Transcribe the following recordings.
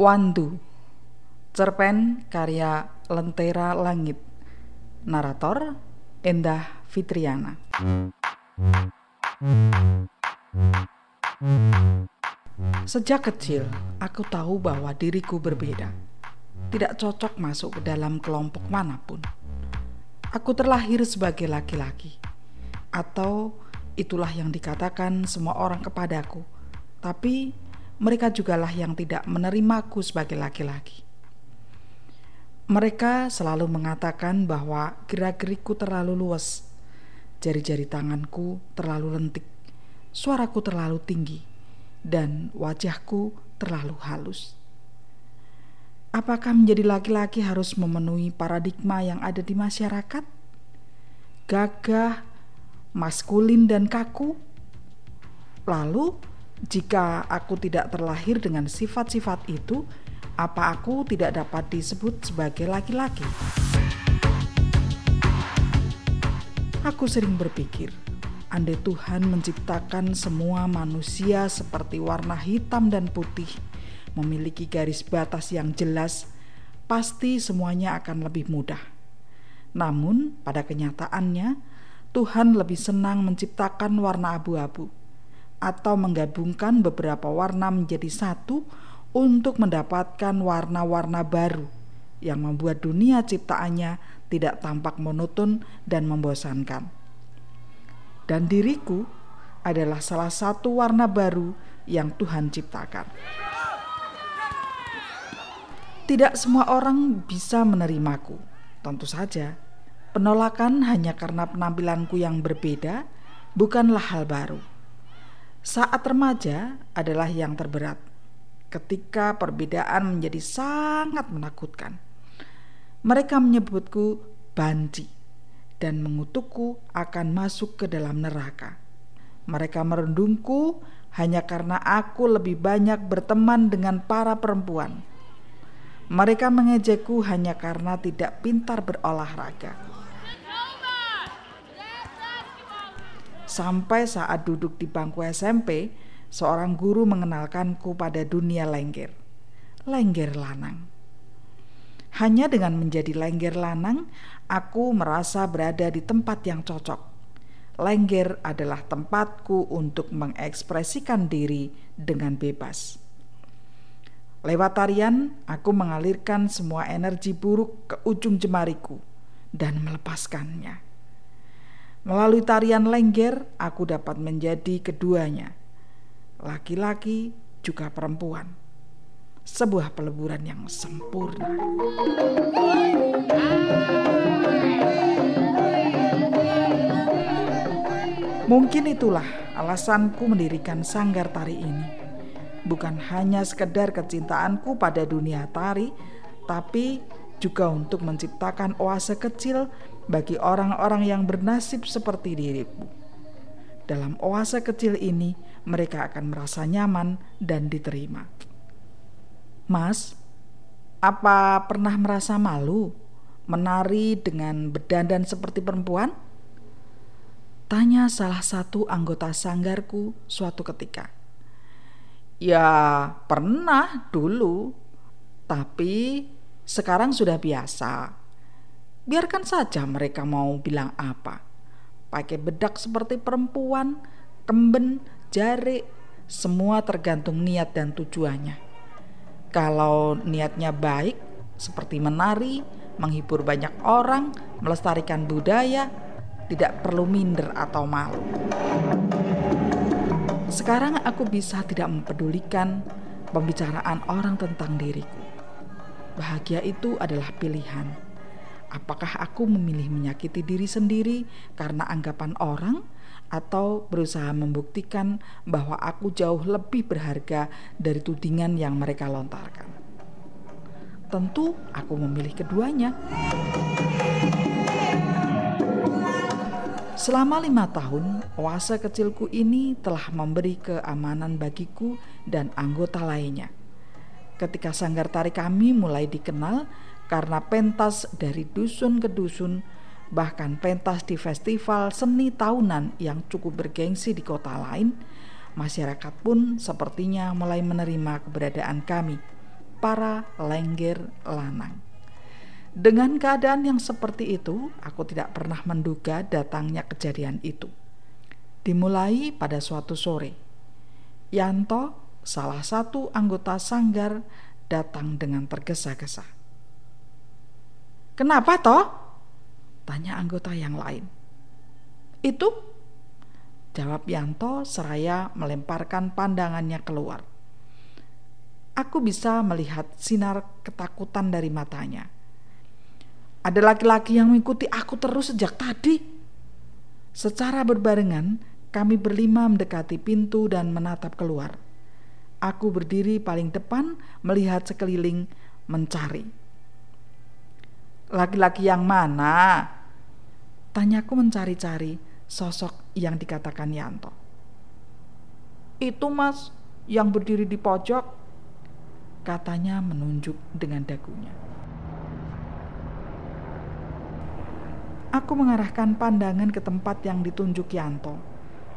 Wandu Cerpen karya Lentera Langit Narator Endah Fitriana Sejak kecil, aku tahu bahwa diriku berbeda. Tidak cocok masuk ke dalam kelompok mana pun. Aku terlahir sebagai laki-laki. Atau itulah yang dikatakan semua orang kepadaku. Tapi mereka jugalah yang tidak menerimaku sebagai laki-laki. Mereka selalu mengatakan bahwa gerak-gerikku terlalu luas, jari-jari tanganku terlalu lentik, suaraku terlalu tinggi, dan wajahku terlalu halus. Apakah menjadi laki-laki harus memenuhi paradigma yang ada di masyarakat? Gagah, maskulin, dan kaku. Lalu, jika aku tidak terlahir dengan sifat-sifat itu, apa aku tidak dapat disebut sebagai laki-laki? Aku sering berpikir, andai Tuhan menciptakan semua manusia seperti warna hitam dan putih, memiliki garis batas yang jelas, pasti semuanya akan lebih mudah. Namun, pada kenyataannya, Tuhan lebih senang menciptakan warna abu-abu atau menggabungkan beberapa warna menjadi satu untuk mendapatkan warna-warna baru yang membuat dunia ciptaannya tidak tampak monoton dan membosankan. Dan diriku adalah salah satu warna baru yang Tuhan ciptakan. Tidak semua orang bisa menerimaku, tentu saja. Penolakan hanya karena penampilanku yang berbeda bukanlah hal baru saat remaja adalah yang terberat, ketika perbedaan menjadi sangat menakutkan. Mereka menyebutku banci dan mengutukku akan masuk ke dalam neraka. Mereka merendungku hanya karena aku lebih banyak berteman dengan para perempuan. Mereka mengejekku hanya karena tidak pintar berolahraga. Sampai saat duduk di bangku SMP, seorang guru mengenalkanku pada dunia lengger. Lengger lanang. Hanya dengan menjadi lengger lanang, aku merasa berada di tempat yang cocok. Lengger adalah tempatku untuk mengekspresikan diri dengan bebas. Lewat tarian, aku mengalirkan semua energi buruk ke ujung jemariku dan melepaskannya. Melalui tarian lengger, aku dapat menjadi keduanya, laki-laki juga perempuan. Sebuah peleburan yang sempurna. Mungkin itulah alasanku mendirikan sanggar tari ini. Bukan hanya sekedar kecintaanku pada dunia tari, tapi juga untuk menciptakan oase kecil bagi orang-orang yang bernasib seperti diriku. Dalam oase kecil ini, mereka akan merasa nyaman dan diterima. Mas, apa pernah merasa malu menari dengan berdandan seperti perempuan? Tanya salah satu anggota sanggarku suatu ketika. Ya, pernah dulu, tapi sekarang sudah biasa. Biarkan saja mereka mau bilang apa. Pakai bedak seperti perempuan, kemben, jari, semua tergantung niat dan tujuannya. Kalau niatnya baik, seperti menari, menghibur banyak orang, melestarikan budaya, tidak perlu minder atau malu. Sekarang aku bisa tidak mempedulikan pembicaraan orang tentang diriku. Bahagia itu adalah pilihan Apakah aku memilih menyakiti diri sendiri karena anggapan orang, atau berusaha membuktikan bahwa aku jauh lebih berharga dari tudingan yang mereka lontarkan? Tentu, aku memilih keduanya. Selama lima tahun, oase kecilku ini telah memberi keamanan bagiku dan anggota lainnya. Ketika sanggar tari kami mulai dikenal, karena pentas dari dusun ke dusun, bahkan pentas di festival seni tahunan yang cukup bergengsi di kota lain, masyarakat pun sepertinya mulai menerima keberadaan kami. para lengger lanang. Dengan keadaan yang seperti itu, aku tidak pernah menduga datangnya kejadian itu. Dimulai pada suatu sore, Yanto, salah satu anggota sanggar, datang dengan tergesa-gesa. "Kenapa toh?" tanya anggota yang lain. "Itu," jawab Yanto seraya melemparkan pandangannya keluar. Aku bisa melihat sinar ketakutan dari matanya ada laki-laki yang mengikuti aku terus sejak tadi. Secara berbarengan, kami berlima mendekati pintu dan menatap keluar. Aku berdiri paling depan, melihat sekeliling, mencari. Laki-laki yang mana? Tanyaku mencari-cari sosok yang dikatakan Yanto. Itu mas, yang berdiri di pojok, katanya menunjuk dengan dagunya. Aku mengarahkan pandangan ke tempat yang ditunjuk Yanto.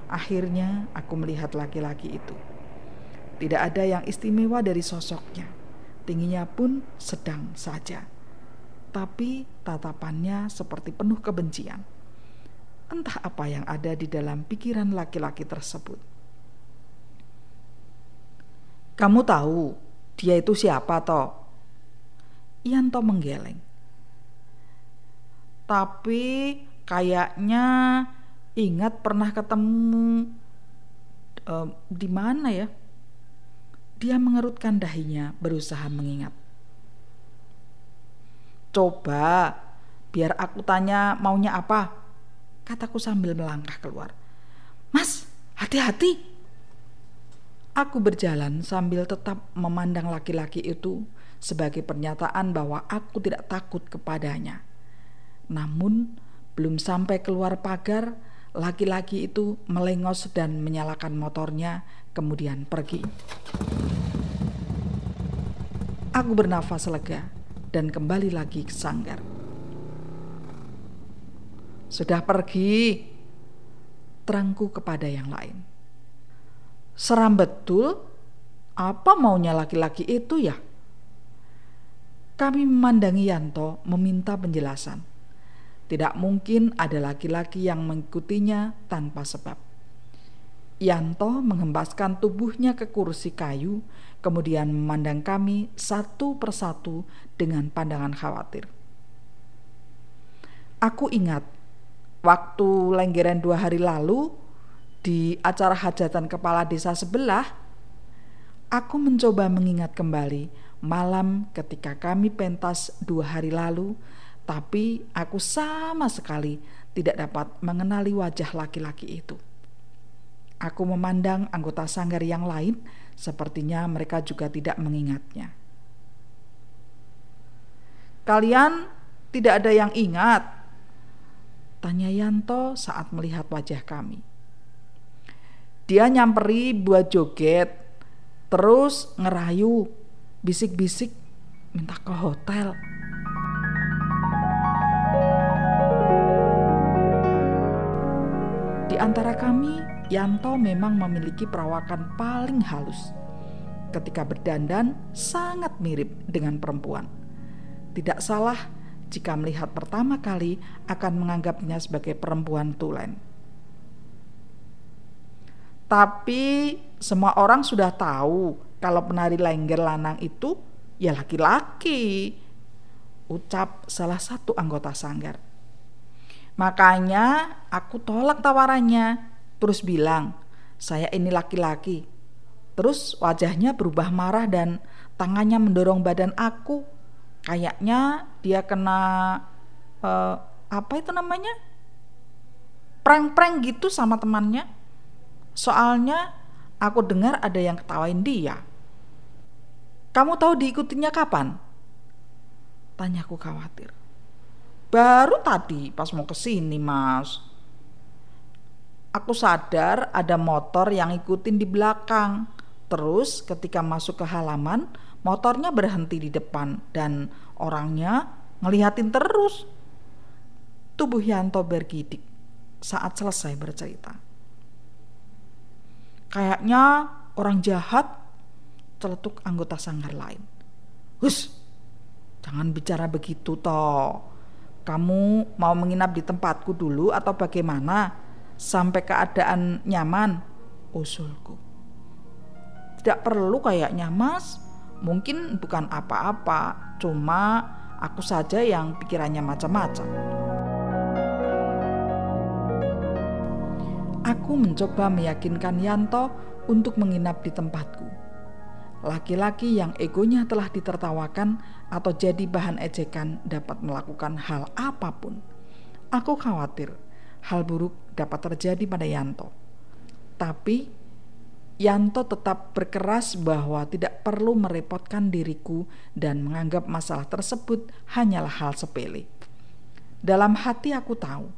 Akhirnya aku melihat laki-laki itu. Tidak ada yang istimewa dari sosoknya. Tingginya pun sedang saja. Tapi tatapannya seperti penuh kebencian. Entah apa yang ada di dalam pikiran laki-laki tersebut. Kamu tahu dia itu siapa toh? Yanto menggeleng tapi kayaknya ingat pernah ketemu uh, di mana ya? Dia mengerutkan dahinya, berusaha mengingat. Coba, biar aku tanya maunya apa. Kataku sambil melangkah keluar. Mas, hati-hati. Aku berjalan sambil tetap memandang laki-laki itu sebagai pernyataan bahwa aku tidak takut kepadanya. Namun, belum sampai keluar pagar, laki-laki itu melengos dan menyalakan motornya, kemudian pergi. Aku bernafas lega dan kembali lagi ke sanggar. Sudah pergi, terangku kepada yang lain. Seram betul, apa maunya laki-laki itu ya? Kami memandangi Yanto meminta penjelasan. Tidak mungkin ada laki-laki yang mengikutinya tanpa sebab. Yanto menghembaskan tubuhnya ke kursi kayu, kemudian memandang kami satu persatu dengan pandangan khawatir. Aku ingat waktu lenggeran dua hari lalu di acara hajatan kepala desa sebelah, aku mencoba mengingat kembali malam ketika kami pentas dua hari lalu tapi aku sama sekali tidak dapat mengenali wajah laki-laki itu. Aku memandang anggota sanggar yang lain, sepertinya mereka juga tidak mengingatnya. Kalian tidak ada yang ingat? Tanya Yanto saat melihat wajah kami. Dia nyamperi buat joget, terus ngerayu, bisik-bisik minta ke hotel. Di antara kami, Yanto memang memiliki perawakan paling halus. Ketika berdandan, sangat mirip dengan perempuan. Tidak salah jika melihat pertama kali akan menganggapnya sebagai perempuan tulen. Tapi semua orang sudah tahu kalau penari lengger lanang itu ya laki-laki. Ucap salah satu anggota sanggar. Makanya aku tolak tawarannya, terus bilang, "Saya ini laki-laki." Terus wajahnya berubah marah dan tangannya mendorong badan aku. Kayaknya dia kena uh, apa itu namanya? Prank-prank gitu sama temannya. Soalnya aku dengar ada yang ketawain dia. Kamu tahu diikutinya kapan? Tanyaku khawatir. Baru tadi pas mau ke sini, Mas. Aku sadar ada motor yang ikutin di belakang. Terus ketika masuk ke halaman, motornya berhenti di depan dan orangnya ngelihatin terus. Tubuh Yanto bergidik saat selesai bercerita. Kayaknya orang jahat celetuk anggota sanggar lain. Hus, jangan bicara begitu toh. Kamu mau menginap di tempatku dulu atau bagaimana? Sampai keadaan nyaman, usulku. Tidak perlu kayaknya mas, mungkin bukan apa-apa, cuma aku saja yang pikirannya macam-macam. Aku mencoba meyakinkan Yanto untuk menginap di tempatku laki-laki yang egonya telah ditertawakan atau jadi bahan ejekan dapat melakukan hal apa pun. Aku khawatir hal buruk dapat terjadi pada Yanto. Tapi Yanto tetap berkeras bahwa tidak perlu merepotkan diriku dan menganggap masalah tersebut hanyalah hal sepele. Dalam hati aku tahu,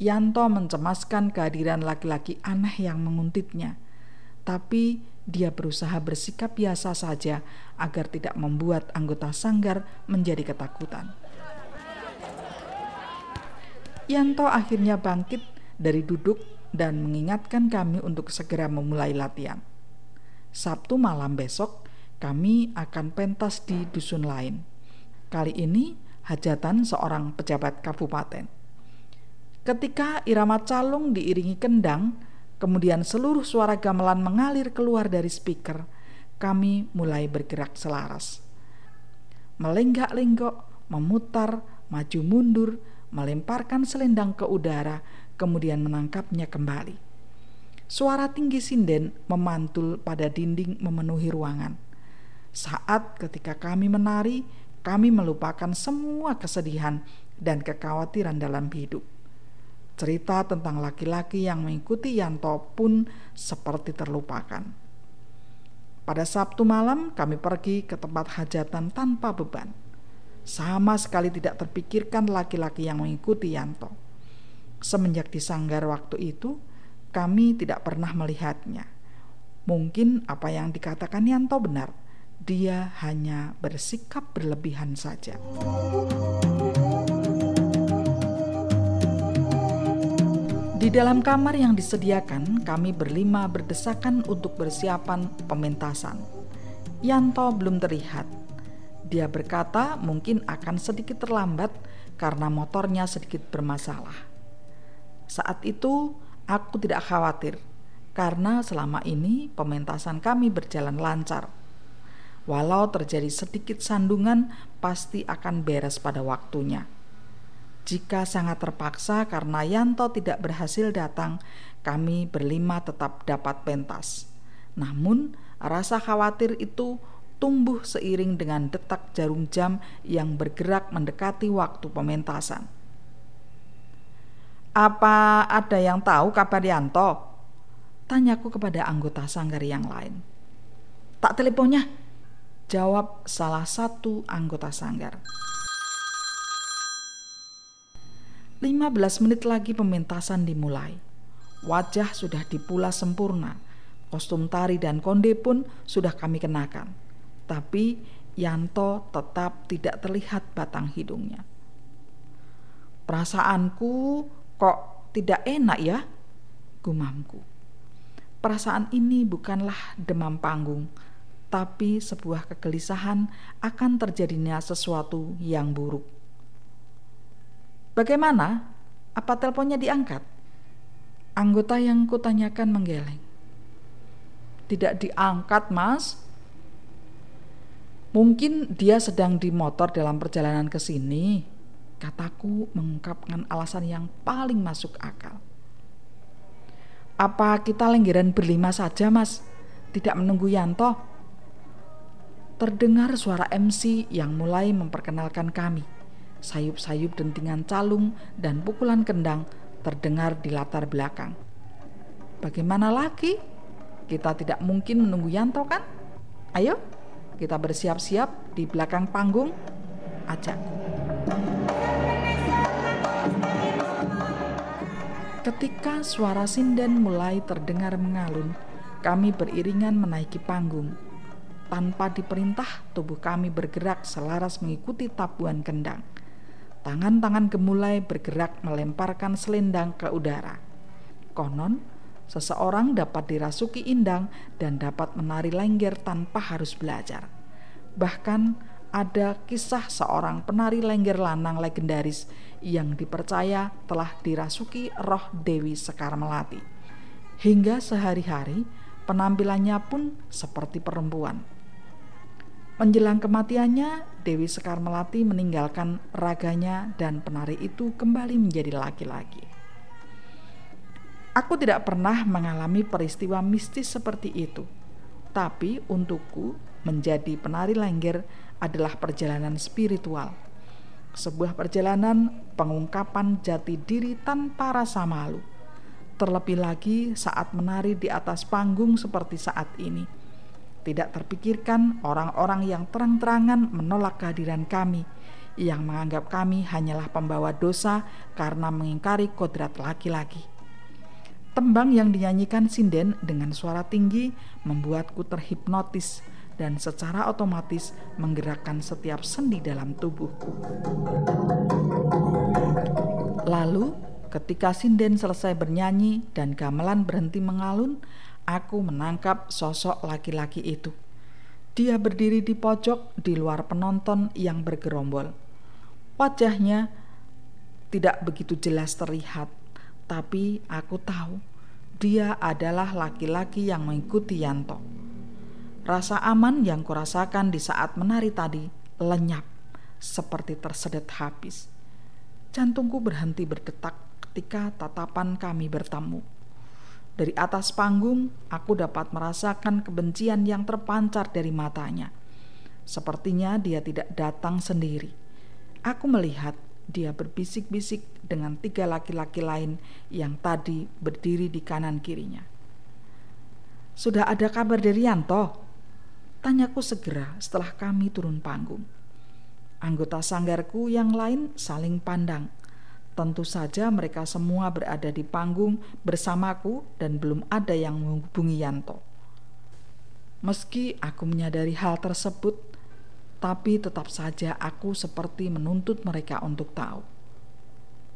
Yanto mencemaskan kehadiran laki-laki aneh yang menguntitnya. Tapi dia berusaha bersikap biasa saja agar tidak membuat anggota sanggar menjadi ketakutan. Yanto akhirnya bangkit dari duduk dan mengingatkan kami untuk segera memulai latihan. Sabtu malam besok kami akan pentas di dusun lain. Kali ini hajatan seorang pejabat kabupaten. Ketika irama calung diiringi kendang, Kemudian seluruh suara gamelan mengalir keluar dari speaker. Kami mulai bergerak selaras. Melenggak-lenggok, memutar, maju mundur, melemparkan selendang ke udara, kemudian menangkapnya kembali. Suara tinggi sinden memantul pada dinding memenuhi ruangan. Saat ketika kami menari, kami melupakan semua kesedihan dan kekhawatiran dalam hidup. Cerita tentang laki-laki yang mengikuti Yanto pun seperti terlupakan. Pada Sabtu malam kami pergi ke tempat hajatan tanpa beban. Sama sekali tidak terpikirkan laki-laki yang mengikuti Yanto. Semenjak di sanggar waktu itu, kami tidak pernah melihatnya. Mungkin apa yang dikatakan Yanto benar. Dia hanya bersikap berlebihan saja. Di dalam kamar yang disediakan, kami berlima berdesakan untuk bersiapan pementasan. Yanto belum terlihat. Dia berkata mungkin akan sedikit terlambat karena motornya sedikit bermasalah. Saat itu, aku tidak khawatir karena selama ini pementasan kami berjalan lancar. Walau terjadi sedikit sandungan, pasti akan beres pada waktunya. Jika sangat terpaksa karena Yanto tidak berhasil datang, kami berlima tetap dapat pentas. Namun, rasa khawatir itu tumbuh seiring dengan detak jarum jam yang bergerak mendekati waktu pementasan. Apa ada yang tahu kabar Yanto? Tanyaku kepada anggota sanggar yang lain. Tak teleponnya, jawab salah satu anggota sanggar. 15 menit lagi pementasan dimulai. Wajah sudah dipula sempurna. Kostum tari dan konde pun sudah kami kenakan. Tapi Yanto tetap tidak terlihat batang hidungnya. Perasaanku kok tidak enak ya? Gumamku. Perasaan ini bukanlah demam panggung, tapi sebuah kegelisahan akan terjadinya sesuatu yang buruk. Bagaimana? Apa teleponnya diangkat? Anggota yang kutanyakan menggeleng. Tidak diangkat, Mas. Mungkin dia sedang di motor dalam perjalanan ke sini. Kataku mengungkapkan alasan yang paling masuk akal. Apa kita lenggeran berlima saja, Mas? Tidak menunggu Yanto? Terdengar suara MC yang mulai memperkenalkan kami sayup-sayup dentingan calung dan pukulan kendang terdengar di latar belakang. Bagaimana lagi? Kita tidak mungkin menunggu Yanto kan? Ayo, kita bersiap-siap di belakang panggung. Ajakku. Ketika suara sinden mulai terdengar mengalun, kami beriringan menaiki panggung. Tanpa diperintah, tubuh kami bergerak selaras mengikuti tabuhan kendang. Tangan-tangan gemulai bergerak melemparkan selendang ke udara. Konon, seseorang dapat dirasuki indang dan dapat menari lengger tanpa harus belajar. Bahkan, ada kisah seorang penari lengger lanang legendaris yang dipercaya telah dirasuki roh Dewi Sekar Melati. Hingga sehari-hari penampilannya pun seperti perempuan. Menjelang kematiannya, Dewi Sekar Melati meninggalkan raganya dan penari itu kembali menjadi laki-laki. Aku tidak pernah mengalami peristiwa mistis seperti itu, tapi untukku menjadi penari lengger adalah perjalanan spiritual. Sebuah perjalanan pengungkapan jati diri tanpa rasa malu. Terlebih lagi saat menari di atas panggung seperti saat ini. Tidak terpikirkan orang-orang yang terang-terangan menolak kehadiran kami, yang menganggap kami hanyalah pembawa dosa karena mengingkari kodrat laki-laki. Tembang yang dinyanyikan sinden dengan suara tinggi membuatku terhipnotis dan secara otomatis menggerakkan setiap sendi dalam tubuhku. Lalu, ketika sinden selesai bernyanyi dan gamelan berhenti mengalun, aku menangkap sosok laki-laki itu. Dia berdiri di pojok di luar penonton yang bergerombol. Wajahnya tidak begitu jelas terlihat, tapi aku tahu dia adalah laki-laki yang mengikuti Yanto. Rasa aman yang kurasakan di saat menari tadi lenyap seperti tersedet habis. Jantungku berhenti berdetak ketika tatapan kami bertemu. Dari atas panggung, aku dapat merasakan kebencian yang terpancar dari matanya. Sepertinya dia tidak datang sendiri. Aku melihat dia berbisik-bisik dengan tiga laki-laki lain yang tadi berdiri di kanan kirinya. Sudah ada kabar dari Yanto? Tanyaku segera setelah kami turun panggung. Anggota sanggarku yang lain saling pandang. Tentu saja mereka semua berada di panggung bersamaku dan belum ada yang menghubungi Yanto. Meski aku menyadari hal tersebut, tapi tetap saja aku seperti menuntut mereka untuk tahu.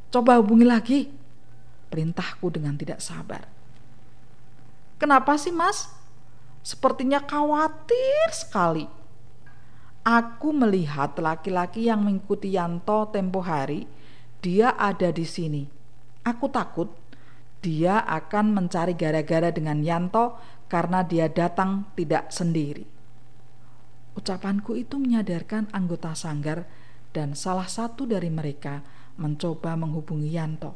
Coba hubungi lagi, perintahku dengan tidak sabar. Kenapa sih mas? sepertinya khawatir sekali. Aku melihat laki-laki yang mengikuti Yanto tempo hari, dia ada di sini. Aku takut dia akan mencari gara-gara dengan Yanto karena dia datang tidak sendiri. Ucapanku itu menyadarkan anggota sanggar dan salah satu dari mereka mencoba menghubungi Yanto.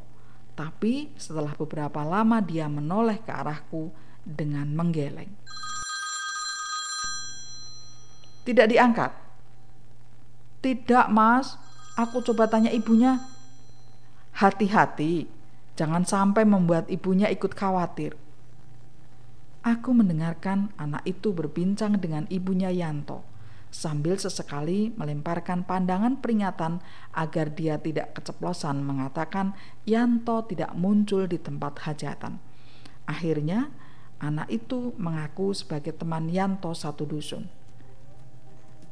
Tapi setelah beberapa lama dia menoleh ke arahku dengan menggeleng. Tidak diangkat. Tidak, Mas. Aku coba tanya ibunya. Hati-hati, jangan sampai membuat ibunya ikut khawatir. Aku mendengarkan anak itu berbincang dengan ibunya Yanto sambil sesekali melemparkan pandangan peringatan agar dia tidak keceplosan mengatakan Yanto tidak muncul di tempat hajatan. Akhirnya, anak itu mengaku sebagai teman Yanto satu dusun.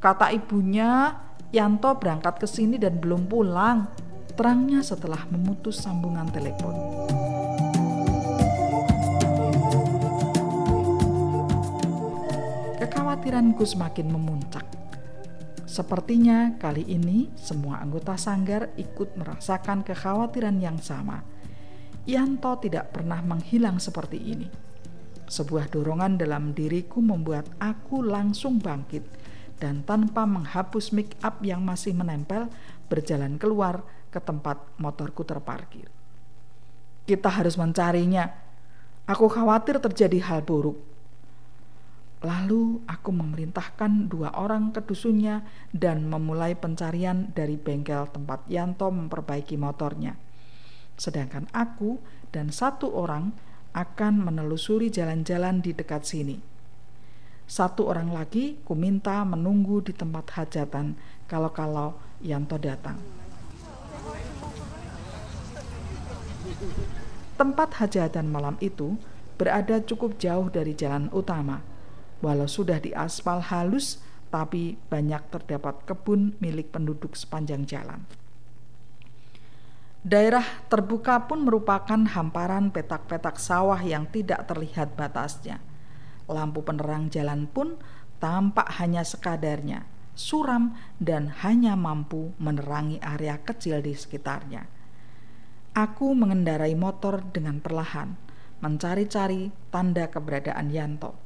Kata ibunya, Yanto berangkat ke sini dan belum pulang. Terangnya setelah memutus sambungan telepon. Kekhawatiranku semakin memuncak. Sepertinya kali ini semua anggota sanggar ikut merasakan kekhawatiran yang sama. Yanto tidak pernah menghilang seperti ini. Sebuah dorongan dalam diriku membuat aku langsung bangkit dan tanpa menghapus make up yang masih menempel berjalan keluar ke tempat motorku terparkir. Kita harus mencarinya. Aku khawatir terjadi hal buruk. Lalu aku memerintahkan dua orang ke dusunnya dan memulai pencarian dari bengkel tempat Yanto memperbaiki motornya. Sedangkan aku dan satu orang akan menelusuri jalan-jalan di dekat sini satu orang lagi kuminta menunggu di tempat hajatan kalau-kalau Yanto datang. Tempat hajatan malam itu berada cukup jauh dari jalan utama. Walau sudah diaspal halus, tapi banyak terdapat kebun milik penduduk sepanjang jalan. Daerah terbuka pun merupakan hamparan petak-petak sawah yang tidak terlihat batasnya lampu penerang jalan pun tampak hanya sekadarnya. suram, dan hanya mampu menerangi area kecil di sekitarnya. Aku mengendarai motor dengan perlahan, mencari-cari tanda keberadaan Yanto.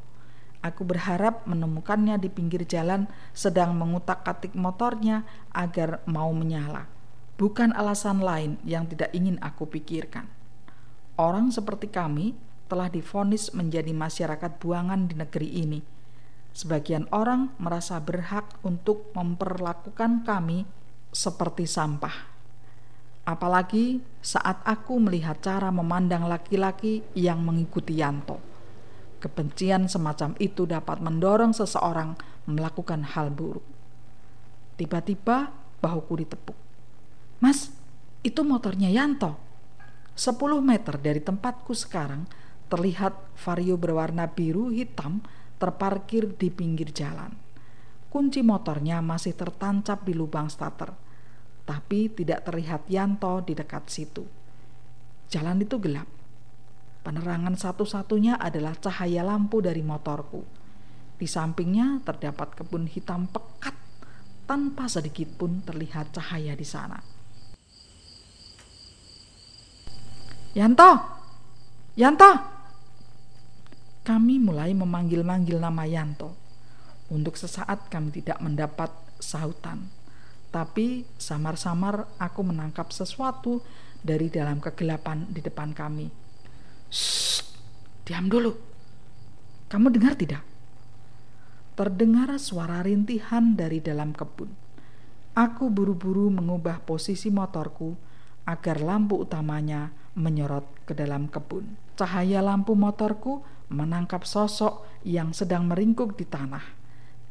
Aku berharap menemukannya di pinggir jalan sedang mengutak-atik motornya agar mau menyala. Bukan alasan lain yang tidak ingin aku pikirkan. Orang seperti kami telah difonis menjadi masyarakat buangan di negeri ini. Sebagian orang merasa berhak untuk memperlakukan kami seperti sampah. Apalagi saat aku melihat cara memandang laki-laki yang mengikuti Yanto. Kebencian semacam itu dapat mendorong seseorang melakukan hal buruk. Tiba-tiba bahuku ditepuk. Mas, itu motornya Yanto. Sepuluh meter dari tempatku sekarang terlihat vario berwarna biru hitam terparkir di pinggir jalan. Kunci motornya masih tertancap di lubang starter tapi tidak terlihat Yanto di dekat situ. Jalan itu gelap. Penerangan satu-satunya adalah cahaya lampu dari motorku. Di sampingnya terdapat kebun hitam pekat tanpa sedikit pun terlihat cahaya di sana. Yanto! Yanto! Kami mulai memanggil-manggil nama Yanto. Untuk sesaat kami tidak mendapat sautan. Tapi samar-samar aku menangkap sesuatu dari dalam kegelapan di depan kami. Shh, diam dulu. Kamu dengar tidak? Terdengar suara rintihan dari dalam kebun. Aku buru-buru mengubah posisi motorku agar lampu utamanya menyorot ke dalam kebun. Cahaya lampu motorku menangkap sosok yang sedang meringkuk di tanah.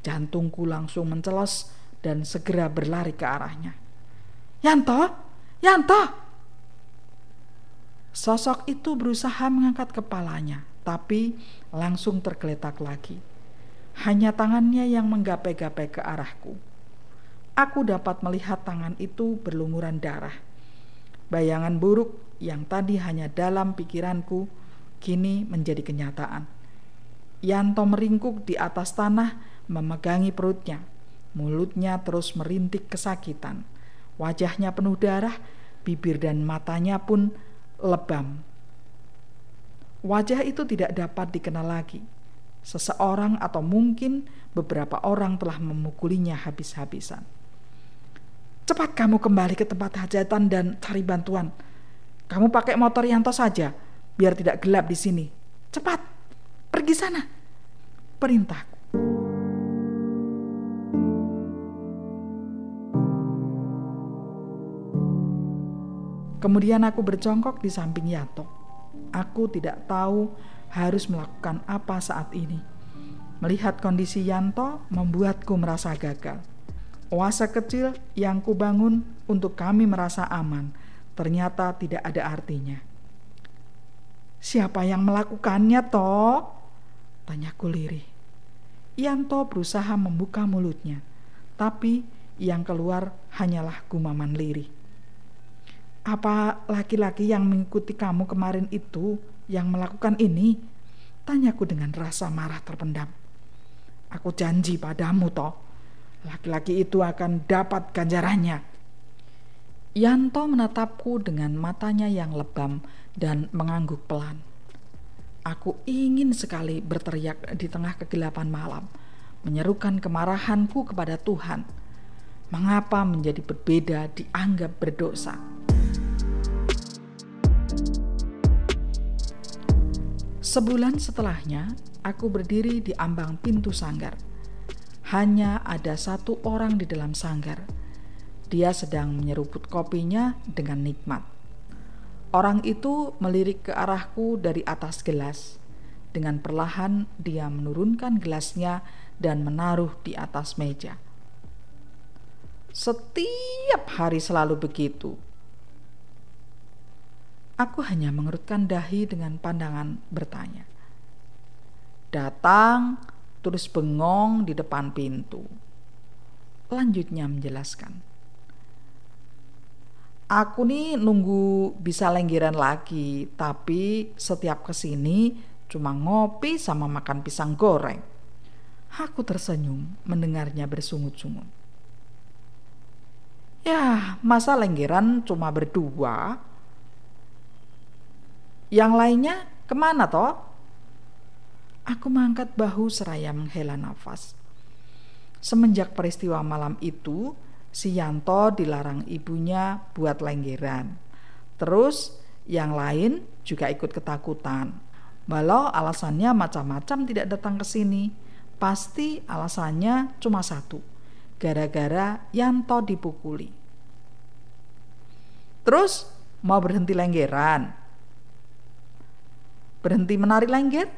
Jantungku langsung mencelos dan segera berlari ke arahnya. Yanto, Yanto! Sosok itu berusaha mengangkat kepalanya, tapi langsung tergeletak lagi. Hanya tangannya yang menggapai-gapai ke arahku. Aku dapat melihat tangan itu berlumuran darah. Bayangan buruk yang tadi hanya dalam pikiranku kini menjadi kenyataan. Yanto meringkuk di atas tanah, memegangi perutnya, Mulutnya terus merintik kesakitan. Wajahnya penuh darah, bibir dan matanya pun lebam. Wajah itu tidak dapat dikenal lagi. Seseorang atau mungkin beberapa orang telah memukulinya habis-habisan. Cepat kamu kembali ke tempat hajatan dan cari bantuan. Kamu pakai motor Yanto saja, biar tidak gelap di sini. Cepat, pergi sana. Perintahku. Kemudian aku berjongkok di samping Yato. Aku tidak tahu harus melakukan apa saat ini. Melihat kondisi Yanto membuatku merasa gagal. Oase kecil yang kubangun untuk kami merasa aman ternyata tidak ada artinya. Siapa yang melakukannya, toh? Tanyaku lirih. Yanto berusaha membuka mulutnya, tapi yang keluar hanyalah gumaman lirih. Apa laki-laki yang mengikuti kamu kemarin itu yang melakukan ini? Tanyaku dengan rasa marah terpendam. Aku janji padamu toh, laki-laki itu akan dapat ganjarannya. Yanto menatapku dengan matanya yang lebam dan mengangguk pelan. Aku ingin sekali berteriak di tengah kegelapan malam, menyerukan kemarahanku kepada Tuhan. Mengapa menjadi berbeda dianggap berdosa? Sebulan setelahnya, aku berdiri di ambang pintu sanggar. Hanya ada satu orang di dalam sanggar. Dia sedang menyeruput kopinya dengan nikmat. Orang itu melirik ke arahku dari atas gelas. Dengan perlahan, dia menurunkan gelasnya dan menaruh di atas meja. Setiap hari selalu begitu, Aku hanya mengerutkan dahi dengan pandangan bertanya. Datang, terus bengong di depan pintu. Lanjutnya menjelaskan. Aku nih nunggu bisa lenggiran lagi, tapi setiap ke sini cuma ngopi sama makan pisang goreng. Aku tersenyum mendengarnya bersungut-sungut. Ya, masa lenggeran cuma berdua? Yang lainnya ke mana toh? Aku mengangkat bahu seraya menghela nafas. Semenjak peristiwa malam itu, si Yanto dilarang ibunya buat lenggeran. Terus yang lain juga ikut ketakutan. Walau alasannya macam-macam tidak datang ke sini, pasti alasannya cuma satu. Gara-gara Yanto dipukuli. Terus mau berhenti lenggeran? Berhenti menari lengger?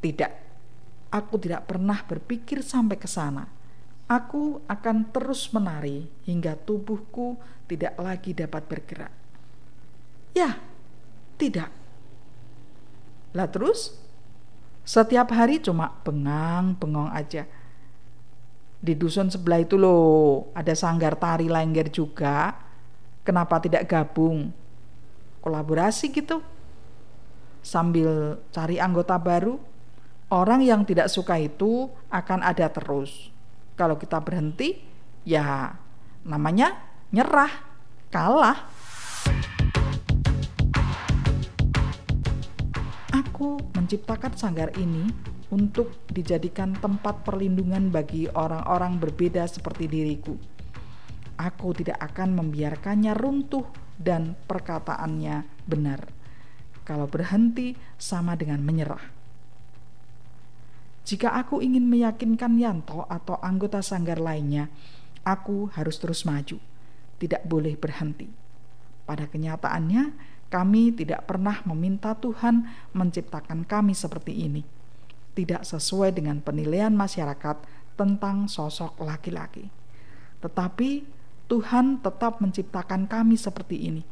Tidak Aku tidak pernah berpikir sampai ke sana. Aku akan terus menari hingga tubuhku tidak lagi dapat bergerak. Ya, tidak. Lah terus, setiap hari cuma bengang-bengong aja. Di dusun sebelah itu loh, ada sanggar tari lengger juga. Kenapa tidak gabung? Kolaborasi gitu. Sambil cari anggota baru, orang yang tidak suka itu akan ada terus. Kalau kita berhenti, ya namanya nyerah, kalah. Aku menciptakan sanggar ini untuk dijadikan tempat perlindungan bagi orang-orang berbeda seperti diriku. Aku tidak akan membiarkannya runtuh dan perkataannya benar. Kalau berhenti sama dengan menyerah. Jika aku ingin meyakinkan Yanto atau anggota sanggar lainnya, aku harus terus maju, tidak boleh berhenti. Pada kenyataannya, kami tidak pernah meminta Tuhan menciptakan kami seperti ini. Tidak sesuai dengan penilaian masyarakat tentang sosok laki-laki. Tetapi Tuhan tetap menciptakan kami seperti ini.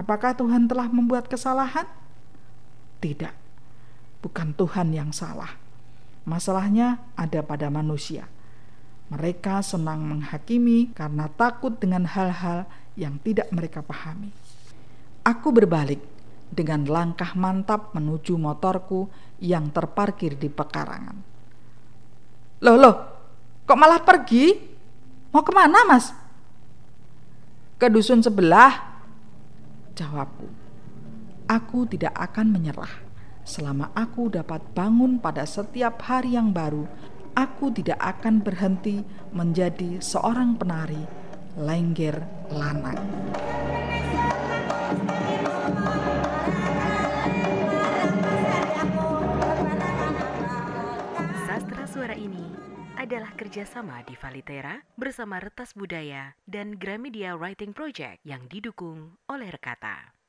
Apakah Tuhan telah membuat kesalahan? Tidak, bukan Tuhan yang salah Masalahnya ada pada manusia. Mereka senang menghakimi karena takut dengan hal-hal yang tidak mereka pahami. Aku berbalik dengan langkah mantap menuju motorku yang terparkir di pekarangan. Loh, loh, kok malah pergi? Mau ke mana, Mas? Ke dusun sebelah, jawabku. Aku tidak akan menyerah Selama aku dapat bangun pada setiap hari yang baru, aku tidak akan berhenti menjadi seorang penari lengger lanang. Adalah kerjasama di Valitera bersama Retas Budaya dan Gramedia Writing Project yang didukung oleh Rekata.